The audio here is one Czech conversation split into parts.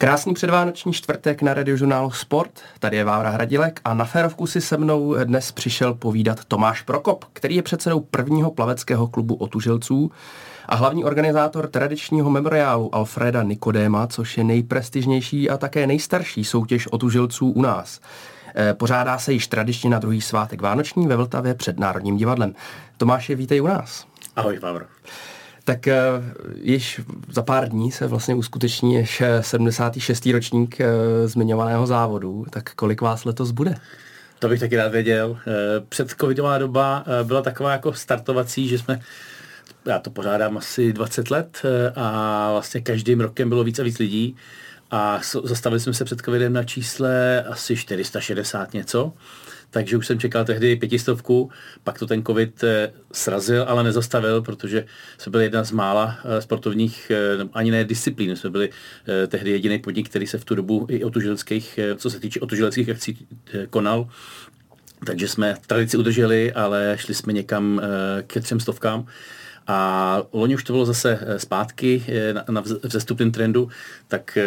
Krásný předvánoční čtvrtek na radiožurnálu Sport. Tady je Vávra Hradilek a na férovku si se mnou dnes přišel povídat Tomáš Prokop, který je předsedou prvního plaveckého klubu otužilců a hlavní organizátor tradičního memoriálu Alfreda Nikodéma, což je nejprestižnější a také nejstarší soutěž otužilců u nás. Eh, pořádá se již tradičně na druhý svátek Vánoční ve Vltavě před Národním divadlem. Tomáše, vítej u nás. Ahoj, Vávro. Tak uh, již za pár dní se vlastně uskuteční již 76. Eh, ročník uh, zmiňovaného závodu. Tak kolik vás letos bude? To bych taky rád věděl. Před covidová doba byla taková jako startovací, že jsme já to pořádám asi 20 let a vlastně každým rokem bylo víc a víc lidí a zastavili jsme se před covidem na čísle asi 460 něco takže už jsem čekal tehdy pětistovku, pak to ten covid eh, srazil, ale nezastavil, protože jsme byli jedna z mála eh, sportovních, eh, ani ne disciplín, jsme byli tehdy jediný podnik, který se v tu dobu i otužileckých, co se týče otužileckých akcí konal, takže jsme tradici udrželi, ale šli jsme někam ke třem stovkám. A loni už to bylo zase zpátky na, vzestupném trendu, tak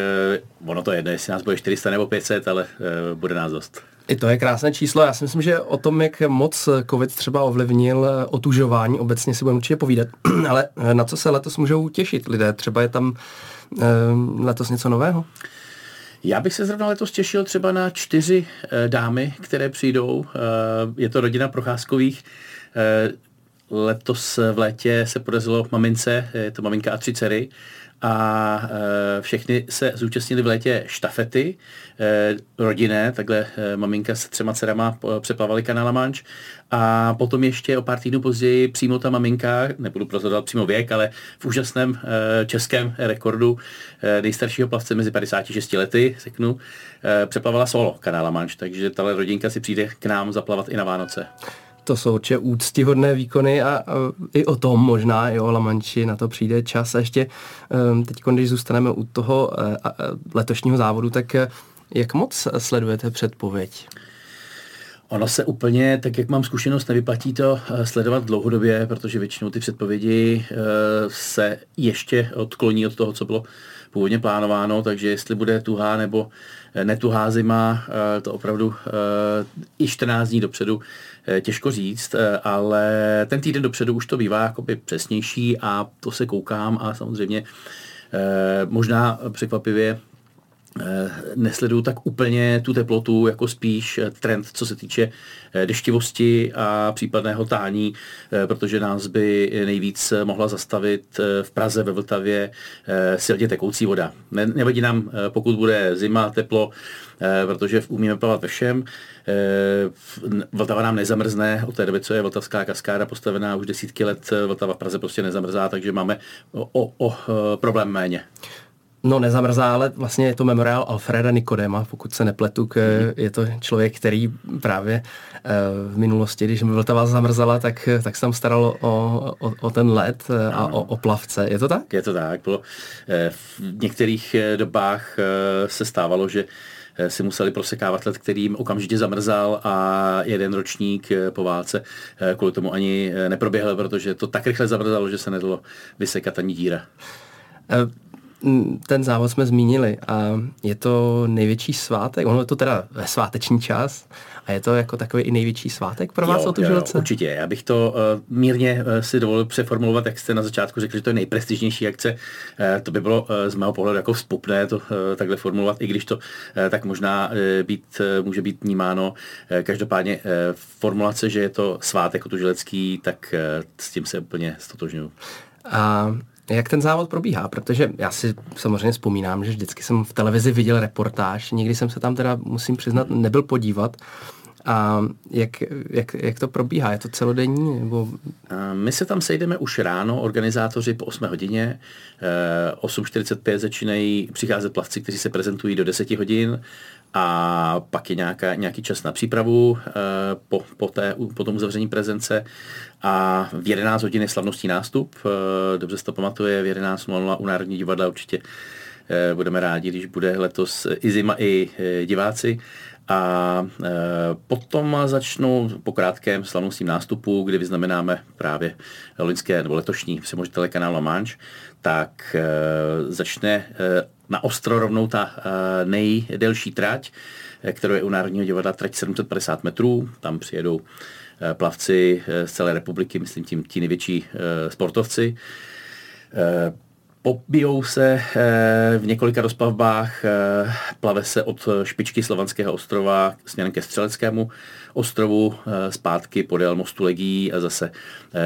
ono to je jedno, jestli nás bude 400 nebo 500, ale bude nás dost. I to je krásné číslo. Já si myslím, že o tom, jak moc COVID třeba ovlivnil otužování, obecně si budeme určitě povídat. Ale na co se letos můžou těšit lidé? Třeba je tam eh, letos něco nového? Já bych se zrovna letos těšil třeba na čtyři eh, dámy, které přijdou. Eh, je to rodina Procházkových. Letos v létě se podařilo mamince, je to maminka a tři dcery, a e, všechny se zúčastnili v létě štafety e, rodinné, takhle e, maminka s třema dcerama přeplavali kanál La Manche. A potom ještě o pár týdnů později přímo ta maminka, nebudu prozorovat přímo věk, ale v úžasném českém rekordu nejstaršího plavce mezi 56 lety, řeknu, přeplavala solo kanál La Manche, takže tahle rodinka si přijde k nám zaplavat i na Vánoce to jsou určitě úctihodné výkony a, a i o tom možná, jo, Lamanči, na to přijde čas. A ještě um, teď, když zůstaneme u toho uh, letošního závodu, tak uh, jak moc sledujete předpověď? Ono se úplně, tak jak mám zkušenost, nevyplatí to sledovat dlouhodobě, protože většinou ty předpovědi se ještě odkloní od toho, co bylo původně plánováno, takže jestli bude tuhá nebo netuhá zima, to opravdu i 14 dní dopředu Eh, těžko říct, eh, ale ten týden dopředu už to bývá jakoby přesnější a to se koukám a samozřejmě eh, možná překvapivě nesleduju tak úplně tu teplotu, jako spíš trend, co se týče deštivosti a případného tání, protože nás by nejvíc mohla zastavit v Praze, ve Vltavě silně tekoucí voda. Nevadí nám, pokud bude zima, teplo, protože umíme plavat ve všem, Eh, Vltava nám nezamrzne od té doby, co je Vltavská kaskáda postavená už desítky let. Eh, Vltava v Praze prostě nezamrzá, takže máme o, o, eh, problém méně. No nezamrzá, ale vlastně je to memoriál Alfreda Nikodema, pokud se nepletu, k, mm-hmm. je to člověk, který právě v minulosti, když Vltava zamrzala, tak, tak se tam staralo o, o, o ten led a o, o plavce. Je to tak? Je to tak. Bylo, v některých dobách se stávalo, že Eh, si museli prosekávat let, kterým okamžitě zamrzal a jeden ročník eh, po válce eh, kvůli tomu ani neproběhl, protože to tak rychle zamrzalo, že se nedalo vysekat ani díra. Ten závod jsme zmínili a je to největší svátek, ono je to teda ve sváteční čas a je to jako takový i největší svátek pro vás, otužilce? Určitě, já bych to uh, mírně uh, si dovolil přeformulovat, jak jste na začátku řekli, že to je nejprestižnější akce. Uh, to by bylo uh, z mého pohledu jako vzpupné to uh, takhle formulovat, i když to uh, tak možná uh, být, uh, může být vnímáno. Uh, každopádně uh, formulace, že je to svátek otužilecký, tak uh, s tím se úplně stotožňuji. A jak ten závod probíhá, protože já si samozřejmě vzpomínám, že vždycky jsem v televizi viděl reportáž, nikdy jsem se tam teda, musím přiznat, nebyl podívat. A jak, jak, jak to probíhá? Je to celodenní? Nebo... My se tam sejdeme už ráno, organizátoři po 8 hodině. 8.45 začínají přicházet plavci, kteří se prezentují do 10 hodin a pak je nějaká, nějaký čas na přípravu eh, po, po, té, po tom uzavření prezence. A v 11 hodin je slavnostní nástup, eh, dobře se to pamatuje, v 11.00 u Národní divadla určitě eh, budeme rádi, když bude letos i zima, i diváci. A potom začnou po krátkém slavnostním nástupu, kdy vyznamenáme právě loňské nebo letošní přemožitele kanálu La Manche, tak začne na ostro rovnou ta nejdelší trať, kterou je u Národního divadla trať 750 metrů. Tam přijedou plavci z celé republiky, myslím tím ti největší sportovci. Pobijou se v několika rozplavbách, plave se od špičky Slovanského ostrova směrem ke Střeleckému ostrovu, zpátky podél mostu Legí a zase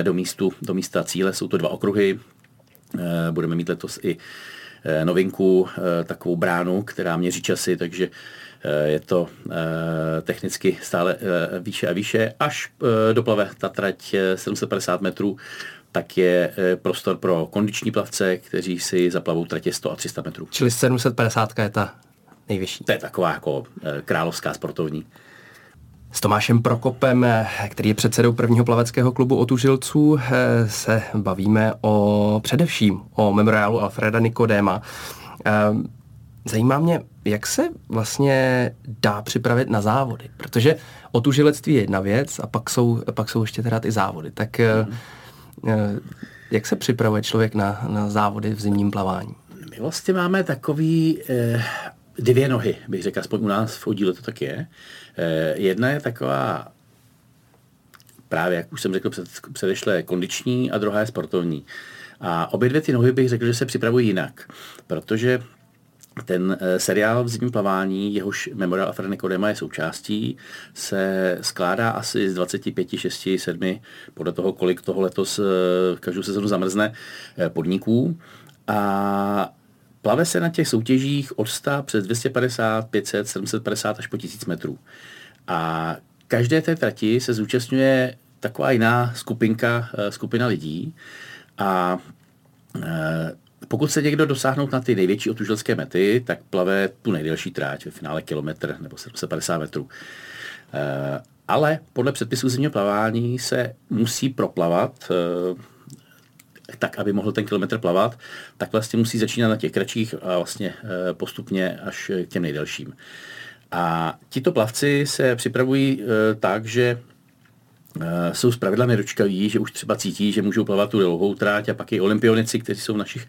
do, místu, do místa cíle. Jsou to dva okruhy, Eh, budeme mít letos i eh, novinku, eh, takovou bránu, která měří časy, takže je to technicky stále výše a výše. Až doplave ta trať 750 metrů, tak je prostor pro kondiční plavce, kteří si zaplavou tratě 100 a 300 metrů. Čili 750 je ta nejvyšší. To je taková jako královská sportovní. S Tomášem Prokopem, který je předsedou prvního plaveckého klubu Otužilců, se bavíme o především o memoriálu Alfreda Nikodéma. Ehm, zajímá mě, jak se vlastně dá připravit na závody, protože otužilectví je jedna věc a pak jsou, pak jsou ještě teda ty závody. Tak jak se připravuje člověk na, na závody v zimním plavání? My vlastně máme takový eh, dvě nohy, bych řekl, aspoň u nás v oddíle to tak je. Eh, jedna je taková právě, jak už jsem řekl, před, předešle kondiční a druhá je sportovní. A obě dvě ty nohy bych řekl, že se připravují jinak, protože ten eh, seriál v zimním plavání, jehož Memorial Afra Nikodema je součástí, se skládá asi z 25, 6, 7, podle toho, kolik toho letos eh, každou sezonu zamrzne podniků. A Plave se na těch soutěžích od 100 přes 250, 500, 750 až po 1000 metrů. A každé té trati se zúčastňuje taková jiná skupinka, eh, skupina lidí a eh, pokud se někdo dosáhnout na ty největší otužilské mety, tak plave tu nejdelší tráť, ve finále kilometr nebo 750 metrů. Eh, ale podle předpisů zimního plavání se musí proplavat tak, aby mohl ten kilometr plavat, tak vlastně musí začínat na těch kratších a vlastně eh, postupně až k těm nejdelším. A tito plavci se připravují eh, tak, že eh, jsou zpravidla nedočkaví, že už třeba cítí, že můžou plavat tu dlouhou tráť a pak i olympionici, kteří jsou v našich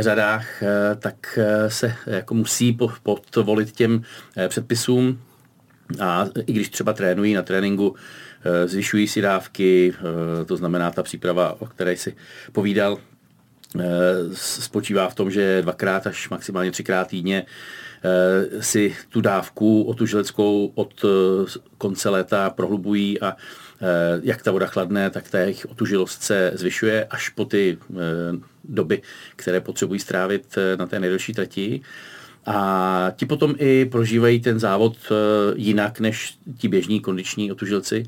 řadách, tak se jako musí podvolit těm předpisům a i když třeba trénují na tréninku Eh, zvyšují si dávky, eh, to znamená ta příprava, o které si povídal, eh, spočívá v tom, že dvakrát až maximálně třikrát týdně si tu dávku o tu žileckou od konce léta prohlubují a jak ta voda chladne, tak ta jejich otužilost se zvyšuje až po ty doby, které potřebují strávit na té nejdelší trati. A ti potom i prožívají ten závod eh, jinak než ti běžní kondiční otužilci,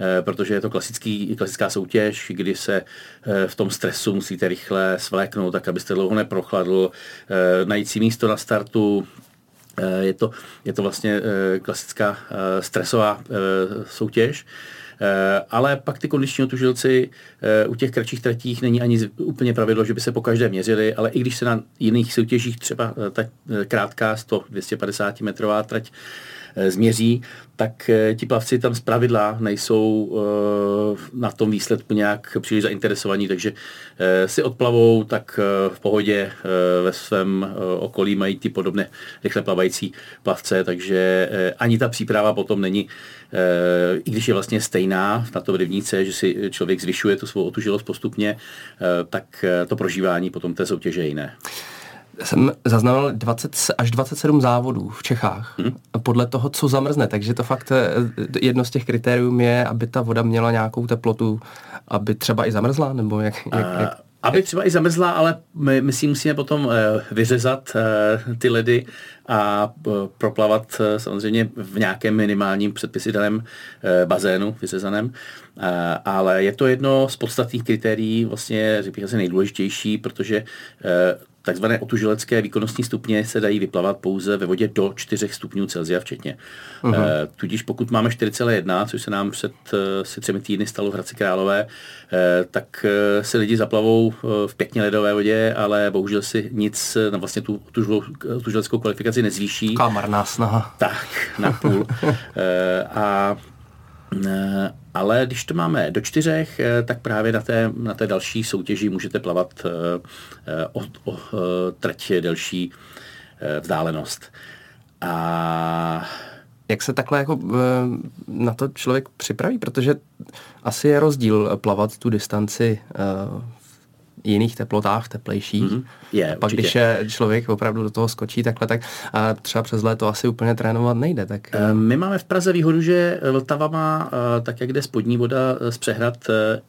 eh, protože je to klasický, klasická soutěž, kdy se eh, v tom stresu musíte rychle svléknout, tak abyste dlouho neprochladl, najít si místo na startu, je to, je to vlastně klasická stresová soutěž. Eh, ale pak ty kondiční otužilci eh, u těch kratších tratích není ani úplně pravidlo, že by se po každé měřili, ale i když se na jiných soutěžích třeba eh, ta krátká 100-250 metrová trať změří, tak ti plavci tam z pravidla nejsou na tom výsledku nějak příliš zainteresovaní, takže si odplavou, tak v pohodě ve svém okolí mají ty podobné rychle plavající plavce, takže ani ta příprava potom není i když je vlastně stejná na to rybníce, že si člověk zvyšuje tu svou otužilost postupně, eh, tak eh, to prožívání potom té soutěže je jiné. Jsem zaznamenal 20 až 27 závodů v Čechách hmm. podle toho, co zamrzne. Takže to fakt jedno z těch kritériů je, aby ta voda měla nějakou teplotu, aby třeba i zamrzla, nebo jak, jak, jak... Aby třeba i zamrzla, ale my, my si musíme potom eh, vyřezat eh, ty ledy a eh, proplavat samozřejmě v nějakém minimálním předpisy daném bazénu vyřezaném. Ale je to jedno z podstatných kritérií, vlastně řekl asi nejdůležitější, protože Takzvané otužilecké výkonnostní stupně se dají vyplavat pouze ve vodě do 4 stupňů Celsia včetně. Uh-huh. E, tudíž pokud máme 4,1, což se nám před se třemi týdny stalo v Hradci Králové, e, tak se lidi zaplavou v pěkně ledové vodě, ale bohužel si nic na vlastně tu otužileckou kvalifikaci nezvýší. Kamarná snaha. Tak, na půl. e, a ale když to máme do čtyřech, eh, tak právě na té, na té další soutěži můžete plavat eh, eh, o, o trať delší vzdálenost. A jak se takhle jako na to člověk připraví? Protože asi je rozdíl plavat tu distanci jiných teplotách, teplejších. Mm-hmm. Je, Pak určitě. když je člověk opravdu do toho skočí takhle, tak a třeba přes léto asi úplně trénovat nejde. Tak... Eh, my máme v Praze výhodu, že Vltava má, eh, tak jak jde spodní voda eh, z přehrad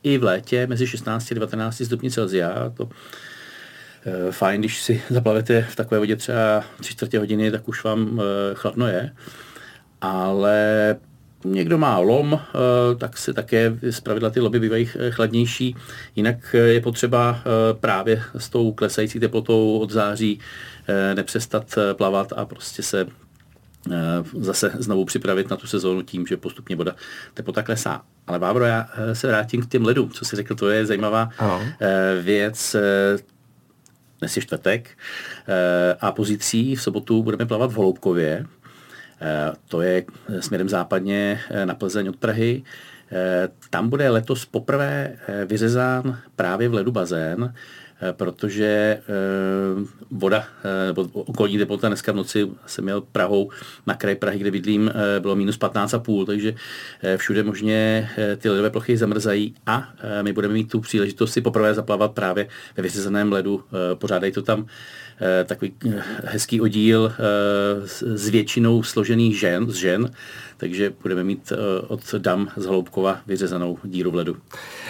i v létě mezi 16 a 19 stupni Celsia. To fajn, když si zaplavete v takové vodě třeba 3 čtvrtě hodiny, tak už vám chladno je. Ale někdo má lom, eh, tak se také z pravidla ty lomy bývají eh, chladnější. Jinak eh, je potřeba právě s tou klesající teplotou od září nepřestat plavat a prostě se zase znovu připravit na tu sezónu tím, že postupně voda teplota klesá. Ale Bábro, já se vrátím k těm ledům, co jsi řekl, to je zajímavá ano. věc. Dnes je čtvrtek a pozítří v sobotu budeme plavat v Holoubkově, to je směrem západně eh, na Plzeň od Prahy. Eh, tam bude letos poprvé vyřezán právě v ledu bazén, protože voda, nebo okolní teplota dneska v noci jsem měl Prahou na kraj Prahy, kde bydlím, bylo minus 15,5, takže všude možně ty ledové plochy zamrzají a my budeme mít tu příležitost si poprvé zaplavat právě ve vyřezeném ledu. Pořádají to tam Eh, takový eh, hezký oddíl eh, s většinou složených žen, z žen, takže budeme mít od dam z Hloubkova vyřezanou díru v ledu.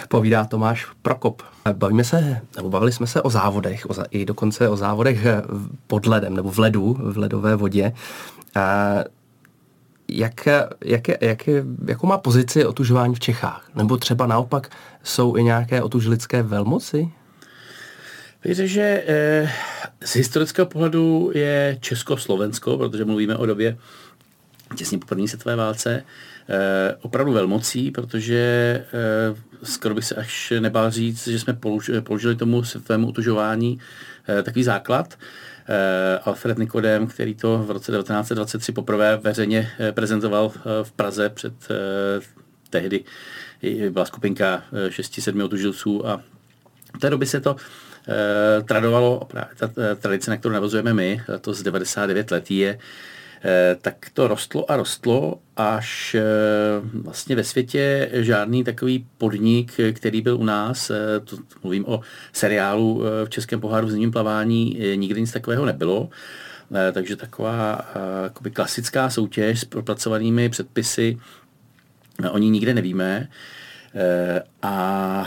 Povídá Tomáš Prokop. Bavíme se, nebo bavili jsme se o závodech, o, i dokonce o závodech pod ledem, nebo v ledu, v ledové vodě. Jak, jak, jak, jakou má pozici otužování v Čechách? Nebo třeba naopak jsou i nějaké otužlické velmoci? Víte, že eh, z historického pohledu je Česko-Slovensko, protože mluvíme o době těsně po první světové válce, eh, opravdu velmocí, protože eh, skoro bych se až nebál říct, že jsme položili, tomu světovému utužování eh, takový základ. Alfred Nikodem, který to v roce 1923 poprvé veřejně prezentoval v Praze před eh, tehdy byla skupinka 6-7 otužilců a v té doby se to tradovalo, právě ta tradice, na kterou navazujeme my, to z 99 let je, tak to rostlo a rostlo, až vlastně ve světě žádný takový podnik, který byl u nás, to mluvím o seriálu v Českém poháru v zimním plavání, nikdy nic takového nebylo. Takže taková klasická soutěž s propracovanými předpisy, o ní nikde nevíme. A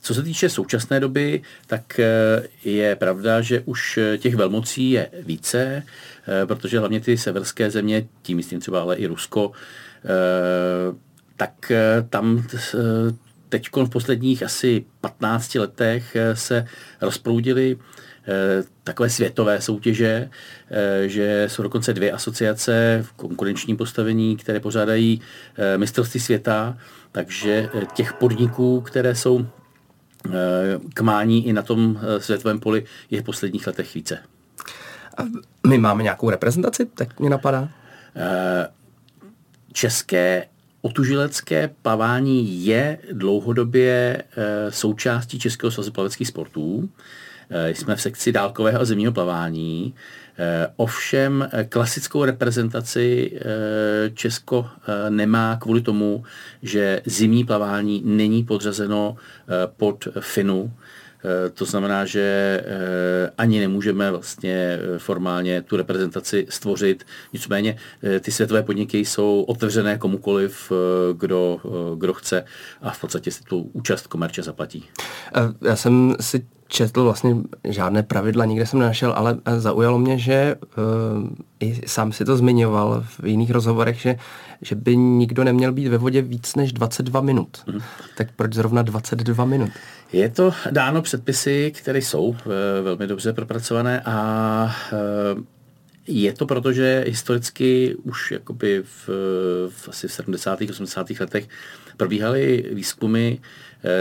co se týče současné doby, tak eh, je pravda, že už eh, těch velmocí je více, eh, protože hlavně ty severské země, tím myslím třeba ale i Rusko, tak tam teď v posledních asi 15 letech se rozproudily takové světové soutěže, že jsou dokonce dvě asociace v konkurenčním postavení, které pořádají mistrovství světa, takže těch podniků, které jsou k mání i na tom eh, světovém poli je v posledních letech více. A my máme nějakou reprezentaci, tak mě napadá? Eh, české otužilecké plavání je dlouhodobě eh, součástí Českého svazu plaveckých sportů. Jsme v sekci dálkového a zimního plavání. Eh, ovšem eh, klasickou reprezentaci eh, Česko nemá kvůli tomu, že zimní plavání není podřazeno pod FINu, to znamená, že ani nemůžeme vlastně formálně tu reprezentaci stvořit. Nicméně ty světové podniky jsou otevřené komukoliv, kdo, kdo chce a v podstatě si tu účast komerče zaplatí. Já jsem si četl vlastně žádné pravidla, nikde jsem nenašel, ale eh, zaujalo mě, že uh, i sám si to zmiňoval v jiných rozhovorech, že, že by nikdo neměl být ve vodě víc než 22 minut. Mm. Tak proč zrovna 22 minut? Je to dáno předpisy, které jsou uh, velmi dobře propracované a uh, je to proto, že historicky už jakoby v, v asi v 70. 80. letech probíhaly výzkumy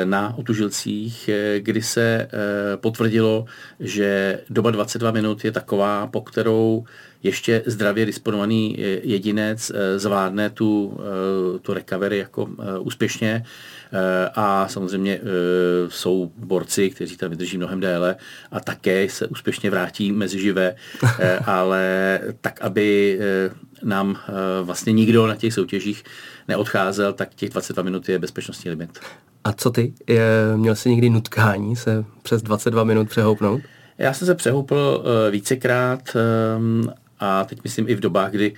na otužilcích, kdy se potvrdilo, že doba 22 minut je taková, po kterou ještě zdravě disponovaný jedinec zvládne tu, tu recovery jako úspěšně a samozřejmě jsou borci, kteří tam vydrží mnohem déle a také se úspěšně vrátí mezi živé, ale tak, aby nám vlastně nikdo na těch soutěžích neodcházel, tak těch 22 minut je bezpečnostní limit. A co ty? Je, měl jsi někdy nutkání se přes 22 minut přehoupnout? Já jsem se přehoupl uh, vícekrát um, a teď myslím i v dobách, kdy uh,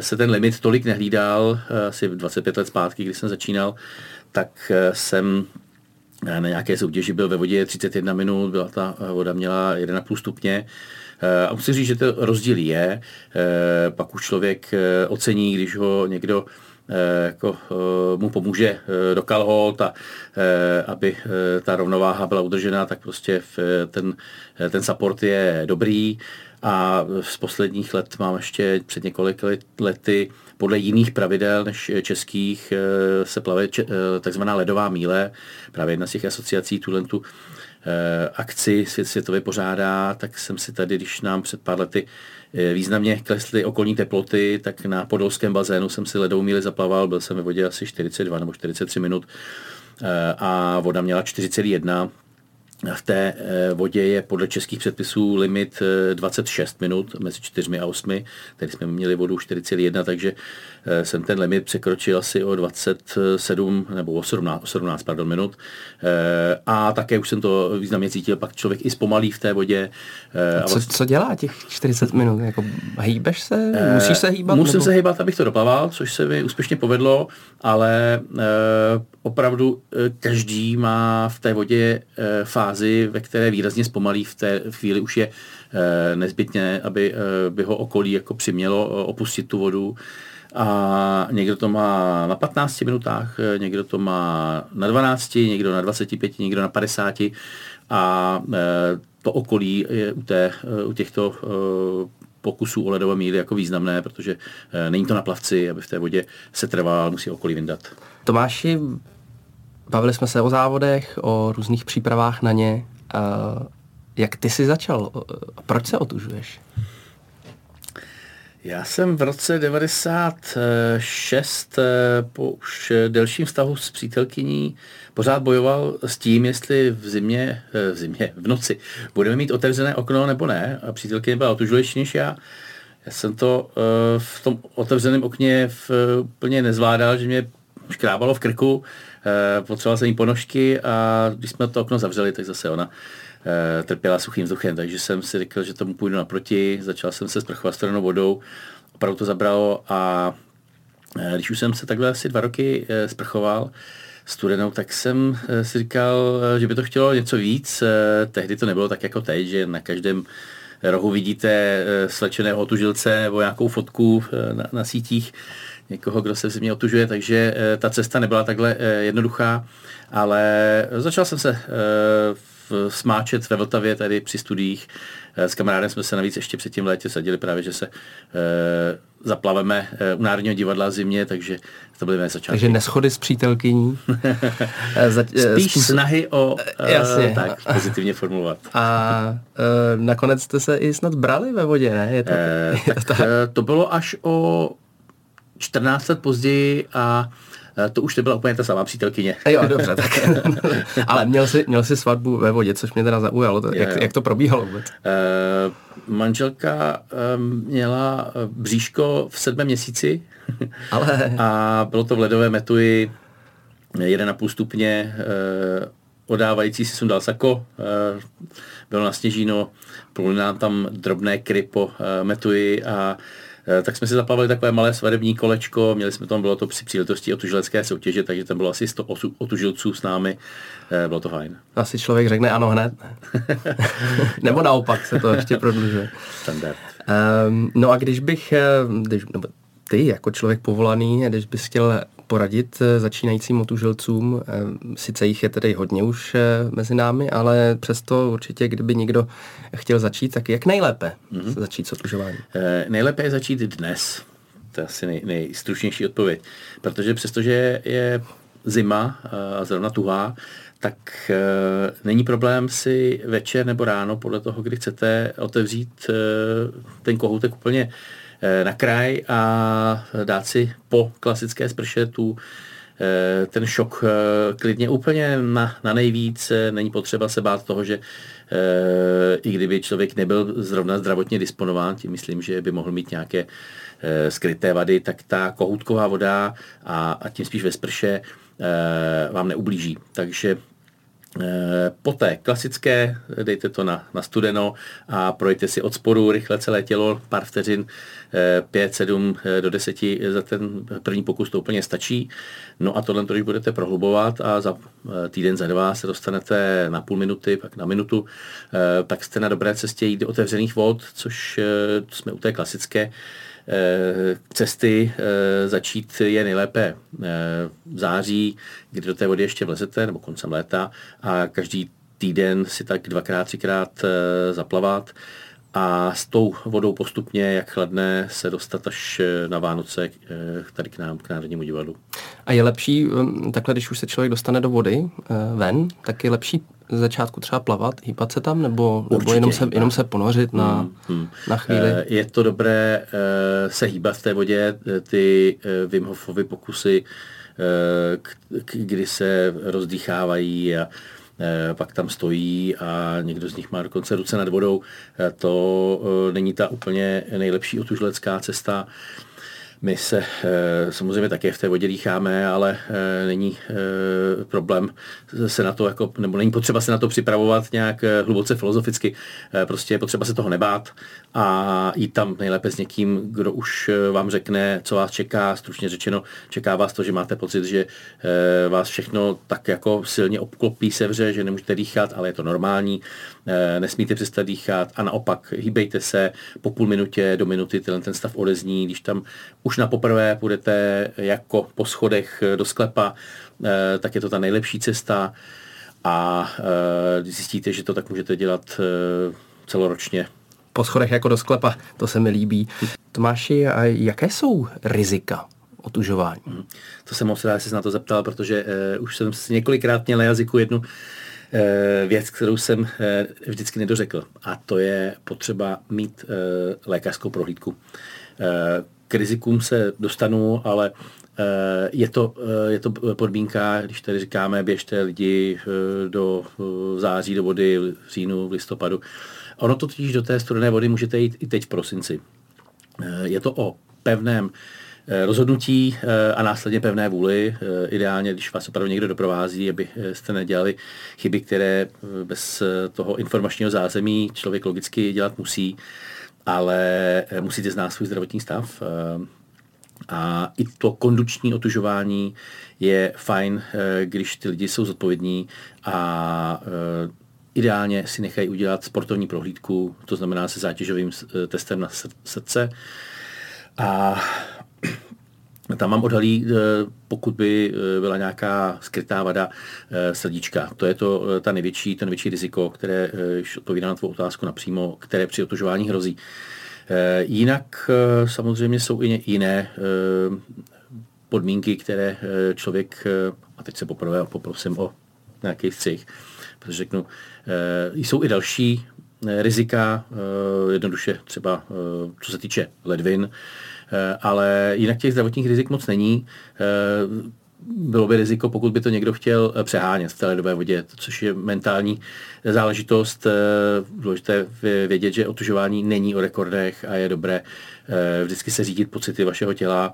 se ten limit tolik nehlídal, uh, asi 25 let zpátky, kdy jsem začínal, tak uh, jsem na nějaké soutěži byl ve vodě 31 minut, byla ta voda měla 1,5 stupně. A musím říct, že to rozdíl je. Pak už člověk ocení, když ho někdo jako, eh, mu pomůže eh, do kalhot a aby ta rovnováha byla udržená, tak prostě ten, ten support je dobrý a z posledních let mám ještě před několik lety podle jiných pravidel než českých se plave takzvaná ledová míle. Právě jedna z těch asociací tu akci svět světově pořádá, tak jsem si tady, když nám před pár lety Eh, významně klesly okolní teploty, tak na podolském bazénu jsem si ledou míli zaplaval, byl jsem ve vodě asi 42 nebo 43 minut eh, a voda měla 4,1 v té eh, vodě je podle českých předpisů limit 26 minut mezi 4 a 8. Tady jsme měli vodu 4,1, takže Eh, jsem ten limit překročil asi o 27 nebo o 17, 17 pardon, minut. Eh, a také už jsem to významně cítil, pak člověk i zpomalí v té vodě. Eh, a vlastně... co, co dělá těch 40 minut? Jako hýbeš se? Musíš se hýbat? Musím nebo? se hýbat, abych to doplaval, což se mi úspěšně povedlo, ale opravdu každý má v té vodě fázi, ve které výrazně zpomalí, v té chvíli už je nezbytně, aby by ho okolí jako přimělo opustit tu vodu a někdo to má na 15 minutách, někdo to má na 12, někdo na 25, někdo na 50 a to okolí je u, té, u těchto pokusů o ledové míly jako významné, protože není to na plavci, aby v té vodě se trval, musí okolí vyndat. Tomáši, bavili jsme se o závodech, o různých přípravách na ně. Jak ty jsi začal? Proč se otužuješ? Já jsem v roce 96 eh, po už delším vztahu s přítelkyní pořád bojoval s tím, jestli v zimě, eh, v zimě, v noci budeme mít otevřené okno nebo ne. A přítelkyně byla otužilejší než já. Já jsem to eh, v tom otevřeném okně úplně nezvládal, že mě škrábalo v krku, potřeboval jsem jí ponožky a když jsme to okno zavřeli, tak zase ona Eh, trpěla suchým vzduchem, takže jsem si řekl, že tomu půjdu naproti, začal jsem se sprchovat stranou vodou, opravdu to zabralo a eh, když už jsem se takhle asi dva roky eh, sprchoval studenou, tak jsem si říkal, že by to chtělo něco víc. Tehdy to nebylo tak jako teď, že na každém rohu vidíte slečeného otužilce nebo nějakou fotku na, na sítích někoho, kdo se v zimě otužuje, takže ta cesta nebyla takhle jednoduchá, ale začal jsem se smáčet ve Vltavě tady při studiích. Eh, s kamarádem jsme se navíc ještě před tím létě sadili právě, že se e, zaplaveme u Národního divadla zimě, takže to byly mé začátky. Takže neschody s přítelkyní. Spíš způsob... snahy o e, Jasně. tak, pozitivně formulovat. A e, nakonec jste se i snad brali ve vodě, ne? Je to, e, je to, tak, tak? to bylo až o 14 let později a Eh, to už nebyla úplně ta samá přítelkyně. Jo, dobře, tak. Ale měl jsi, měl jsi svatbu ve vodě, což mě teda zaujalo. To, jak, jak to probíhalo vůbec? Uh, manželka um, měla bříško v sedmém měsíci. Ale... A bylo to v ledové metuji 1,5 stupně. Uh, odávající si sundal sako, uh, bylo na sněžíno, pluli nám tam drobné krypo uh, metuji a Eh, tak jsme si zaplavili takové malé svadební kolečko, měli jsme tam, bylo to při příležitosti otužilecké soutěže, takže tam bylo asi 100 otužilců s námi, eh, bylo to fajn. Asi člověk řekne ano hned. nebo naopak se to ještě prodlužuje. Standard. Um, no a když bych, eh, když, nebo ty jako člověk povolaný, když bys chtěl poradit eh, začínajícím motužilcům? Eh, sice jich je tedy hodně už eh, mezi námi, ale přesto určitě, kdyby někdo chtěl začít, tak jak nejlépe mm-hmm. začít s otužováním? E, nejlépe je začít dnes. To je asi nej, nejstručnější odpověď. Protože přestože je zima a zrovna tuhá, tak není problém si večer nebo ráno, podle toho, kdy chcete, otevřít ten kohoutek úplně na kraj a dát si po klasické sprše tu Eh, ten šok eh, klidně úplně na, na nejvíc. Eh, není potřeba se bát toho, že i kdyby člověk nebyl zrovna zdravotně disponován, tím myslím, že by mohl mít nějaké skryté vady, tak ta kohoutková voda a, a tím spíš ve sprše vám neublíží. Takže Eh, poté klasické, dejte to na, na studeno a projďte si od sporu rychle celé tělo, pár vteřin, 5, eh, 7 eh, do 10 za ten první pokus to úplně stačí. No a tohle, když budete prohlubovat a za týden, za dva se dostanete na půl minuty, pak na minutu, tak jste na dobré cestě jít do otevřených vod, což jsme u té klasické cesty eh, začít je nejlépe eh, v září, kdy do té vody ještě vlezete, nebo koncem léta a každý týden si tak dvakrát, třikrát zaplavat a s tou vodou postupně, jak chladne, se dostat až na Vánoce tady k nám, k Národnímu divadlu. A je lepší, takhle, když už se člověk dostane do vody ven, tak je lepší z začátku třeba plavat, hýbat se tam, nebo, nebo jenom, se, jenom se ponořit na, hmm, hmm. na chvíli? Eh, je to dobré eh, se hýbat v té vodě, eh, ty Wim Hofovy pokusy, kdy se rozdýchávají a pak tam stojí a někdo z nich má dokonce ruce nad vodou. To není ta úplně nejlepší otužlecká cesta. My se eh, samozřejmě také v té vodě dýcháme, ale eh, není eh, problém se na to, jako, nebo není potřeba se na to připravovat nějak hluboce filozoficky. Prostě je potřeba se toho nebát a jít tam nejlépe s někým, kdo už vám řekne, co vás čeká. Stručně řečeno, čeká vás to, že máte pocit, že vás všechno tak jako silně obklopí, sevře, že nemůžete dýchat, ale je to normální. Nesmíte přestat dýchat a naopak hýbejte se po půl minutě do minuty, ten, ten stav odezní, když tam už na poprvé půjdete jako po schodech do sklepa, eh, tak je to ta nejlepší cesta a eh, zjistíte, že to tak můžete dělat eh, celoročně. Po schodech jako do sklepa, to se mi líbí. Tomáši, a jaké jsou rizika otužování? Hmm. To jsem moc rád, se na to zeptal, protože uh, už jsem si několikrát měl na jazyku jednu uh, věc, kterou jsem uh, vždycky nedořekl. A to je potřeba mít uh, lékařskou prohlídku. Uh, k rizikům se dostanu, ale eh, je to, eh, je to podmínka, když tady říkáme, běžte lidi eh, do září, do vody, v říjnu, v listopadu. Ono to totiž do té studené vody můžete jít i teď v prosinci. Je to o pevném rozhodnutí a následně pevné vůli. Ideálně, když vás opravdu někdo doprovází, abyste nedělali chyby, které bez toho informačního zázemí člověk logicky dělat musí ale eh, musíte znát svůj zdravotní stav. Eh, a i to konduční otužování je fajn, eh, když ty lidi jsou zodpovědní a ideálně si nechají udělat sportovní prohlídku, to znamená se zátěžovým testem na srdce. A tam mám odhalí, eh, pokud by eh, byla nějaká skrytá vada eh, srdíčka. To je to ta největší, ten největší riziko, které odpovídá na tvou otázku napřímo, které při otužování hrozí. Jinak samozřejmě jsou i jiné podmínky, které člověk, a teď se poprvé poprosím o nějaký střih, protože řeknu, jsou i další rizika, jednoduše třeba co se týče ledvin, Eh, ale jinak těch zdravotních rizik moc není. Eh, bylo by riziko, pokud by to někdo chtěl eh, přehánět v té ledové vodě, což je mentální záležitost. Důležité vědět, že otužování není o rekordech a je dobré vždycky se řídit pocity vašeho těla,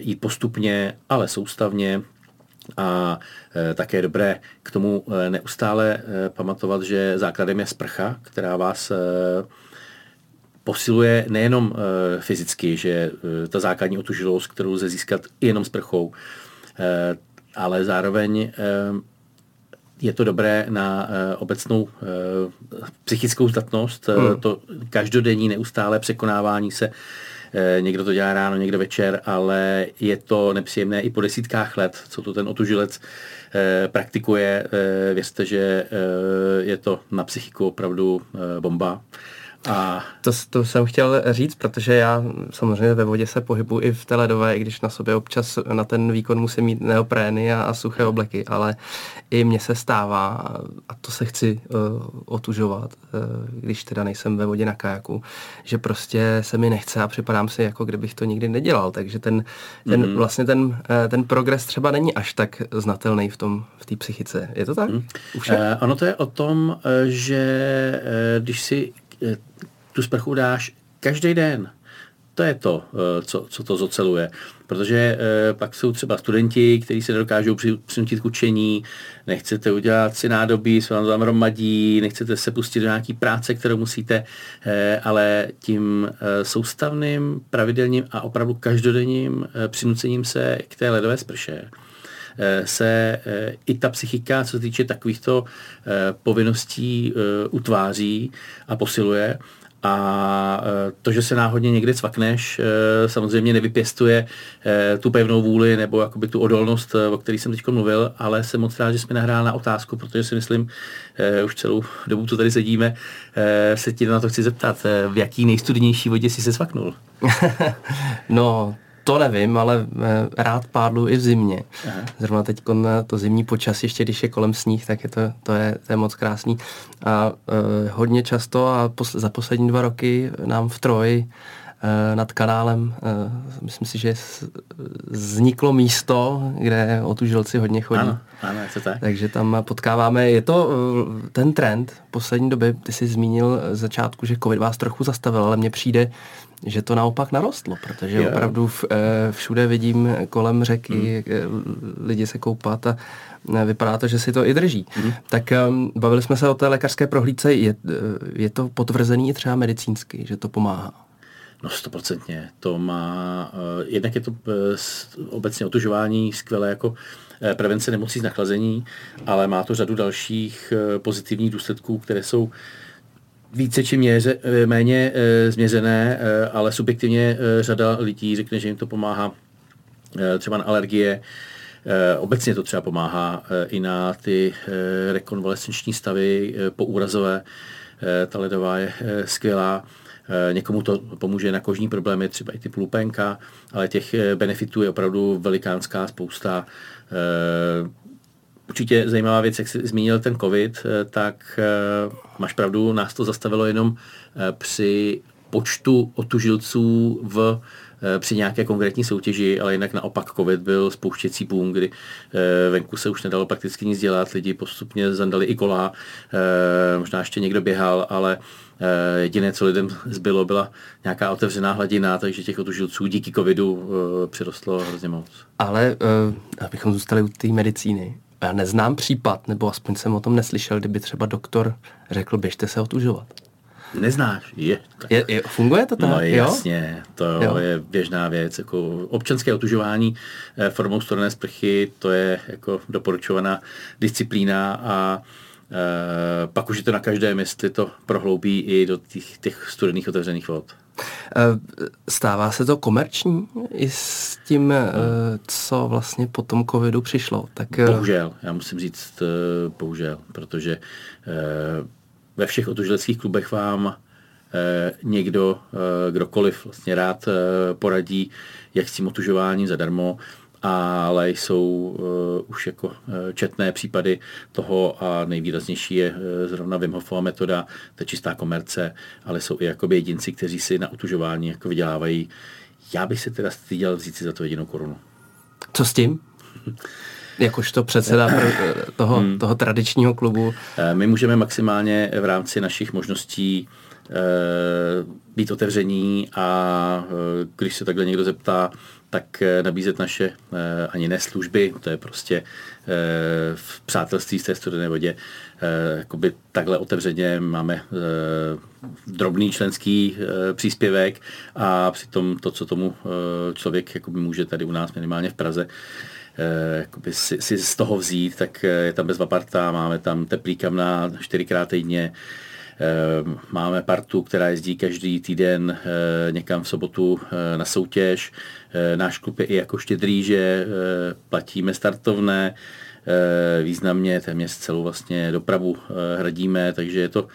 jít postupně, ale soustavně, a také je dobré k tomu neustále pamatovat, že základem je sprcha, která vás posiluje nejenom e, fyzicky, že e, ta základní otužilost, kterou lze získat jenom s prchou, e, ale zároveň e, je to dobré na e, obecnou e, psychickou zdatnost, hmm. to každodenní neustále překonávání se někdo to dělá ráno, někdo večer, ale je to nepříjemné i po desítkách let, co to ten otužilec praktikuje. Věřte, že je to na psychiku opravdu bomba A... To, to jsem chtěl říct, protože já samozřejmě ve vodě se pohybu i v té ledové, i když na sobě občas na ten výkon musím mít neoprény a, a suché obleky, ale i mně se stává, a to se chci uh, otužovat, uh, když teda nejsem ve vodě na kajaku, že prostě se mi nechce a připadám si, jako kdybych to nikdy nedělal, takže ten, ten mm-hmm. vlastně ten, uh, ten progres třeba není až tak znatelný v tom, v té psychice. Je to tak? Mm. Uh, ono to je o tom, že uh, když si tu sprchu dáš každý den. To je to, eh, co, co to zoceluje. Protože eh, pak jsou třeba studenti, kteří se dokážou přinutit k učení, nechcete udělat si nádobí, se vám tam hromadí, nechcete se pustit do nějaký práce, kterou musíte, eh, ale tím soustavným, pravidelným a opravdu každodenním přinucením se k té ledové sprše se i ta psychika, co se týče takovýchto povinností, utváří a posiluje. A to, že se náhodně někde cvakneš, samozřejmě nevypěstuje tu pevnou vůli nebo jakoby tu odolnost, o které jsem teď mluvil, ale jsem moc rád, že jsme nahráli na otázku, protože si myslím, už celou dobu, co tady sedíme, se ti na to chci zeptat, v jaký nejstudnější vodě jsi se svaknul? no, to nevím, ale eh, rád pádlu i v zimě. Aha. Zrovna teď to zimní počasí, ještě když je kolem sníh, tak je to, to, je, to je moc krásný. A uh, hodně často a pos, za poslední dva roky nám v Troji uh, nad kanálem, uh, myslím si, že vzniklo místo, kde otužilci hodně chodí. Ano, ano, to tak. Takže tam potkáváme, je to uh, ten trend poslední doby, ty jsi zmínil začátku, že covid vás trochu zastavil, ale mně přijde, že to naopak narostlo, protože yeah. opravdu v, eh, všude vidím kolem řeky mm. lidi se koupat a eh, vypadá to, že si to i drží. Mm. Tak um, bavili jsme se o té lékařské prohlídce, je, je to potvrzený třeba medicínsky, že to pomáhá? No stoprocentně. To má, uh, jednak je to uh, obecně otužování skvělé jako uh, prevence nemocí z nachlazení, ale má to řadu dalších uh, pozitivních důsledků, které jsou uh, více či měře, eh, méně e, změřené, e, ale subjektivně e, řada lidí řekne, že jim to pomáhá e, třeba na alergie, e, obecně to třeba pomáhá e, i na ty e, rekonvalescenční stavy e, poúrazové. E, ta ledová je e, skvělá. Někomu to pomůže na kožní problémy, třeba i typ lupenka, ale těch benefitů je opravdu velikánská spousta. Určitě zajímavá věc, jak jsi zmínil ten COVID, eh, tak eh, máš pravdu, nás to zastavilo jenom eh, při počtu otužilců v při nějaké konkrétní soutěži, ale jinak naopak covid byl spouštěcí boom, kdy venku se už nedalo prakticky nic dělat, lidi postupně zandali i kola, možná ještě někdo běhal, ale jediné, co lidem zbylo, byla nějaká otevřená hladina, takže těch otužilců díky covidu přirostlo hrozně moc. Ale abychom zůstali u té medicíny, já neznám případ, nebo aspoň jsem o tom neslyšel, kdyby třeba doktor řekl, běžte se otužovat. Neznáš? Je. je, je funguje to tak? No jasně, to jo. je běžná věc. Jako občanské otužování eh, formou studené sprchy, to je jako doporučovaná disciplína a pak už je to na každém, jestli to prohloubí i do těch, těch studených otevřených vod. Eh, stává se to komerční i s tím, eh, co vlastně po tom covidu přišlo? Tak... Eh, bohužel, já musím říct bohužel, protože ve všech otužileckých klubech vám někdo, kdokoliv vlastně rád poradí, jak s tím otužováním zadarmo ale jsou uh, už jako uh, četné případy toho a nejvýraznější je uh, zrovna Wim Hofova metoda, to je čistá komerce, ale jsou i jakoby jedinci, kteří si na utužování jako vydělávají. Já bych se teda styděl vzít si za to jedinou korunu. Co s tím? Jakožto předseda toho, hmm. toho tradičního klubu? My můžeme maximálně v rámci našich možností být otevření a když se takhle někdo zeptá, tak eh, nabízet naše eh, ani ne služby, to je prostě eh, v přátelství z té studené vodě, jakoby takhle otevřeně máme drobný členský příspěvek a přitom to, co tomu člověk jakoby může tady u nás minimálně v Praze jakoby si, si z toho vzít, tak je tam bezva parta, máme tam teplý kamna čtyřikrát týdně, Máme partu, která jezdí každý týden někam v sobotu na soutěž. Eh, náš klub je i jako štědrý, že eh, platíme startovné, eh, významně téměř celou vlastně dopravu hradíme, takže je to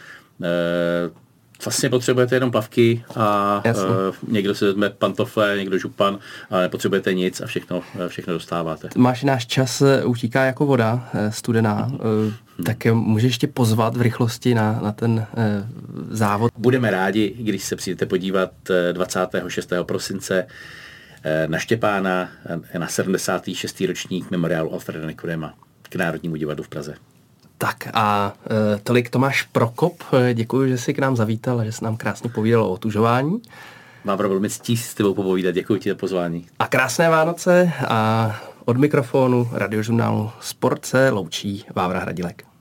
vlastně potřebujete jenom plavky a Jasně. uh, někdo si vezme pantofle, někdo župan, ale nepotřebujete nic a všechno, všechno dostáváte. Máš náš čas utíká jako voda studená, hmm. tak můžeš ještě pozvat v rychlosti na, na ten uh, závod. Budeme rádi, když se přijdete podívat 26. prosince na Štěpána na 76. ročník memoriálu Alfreda Nikodema k Národnímu divadlu v Praze. Tak a e, tolik Tomáš Prokop. E, děkuji, že jsi k nám zavítal a že jsi nám krásně povídal o otužování. Mám velmi ctí s tebou popovídat. Děkuji ti za pozvání. A krásné Vánoce a od mikrofonu radiožurnálu Sport se loučí Vávra Hradilek.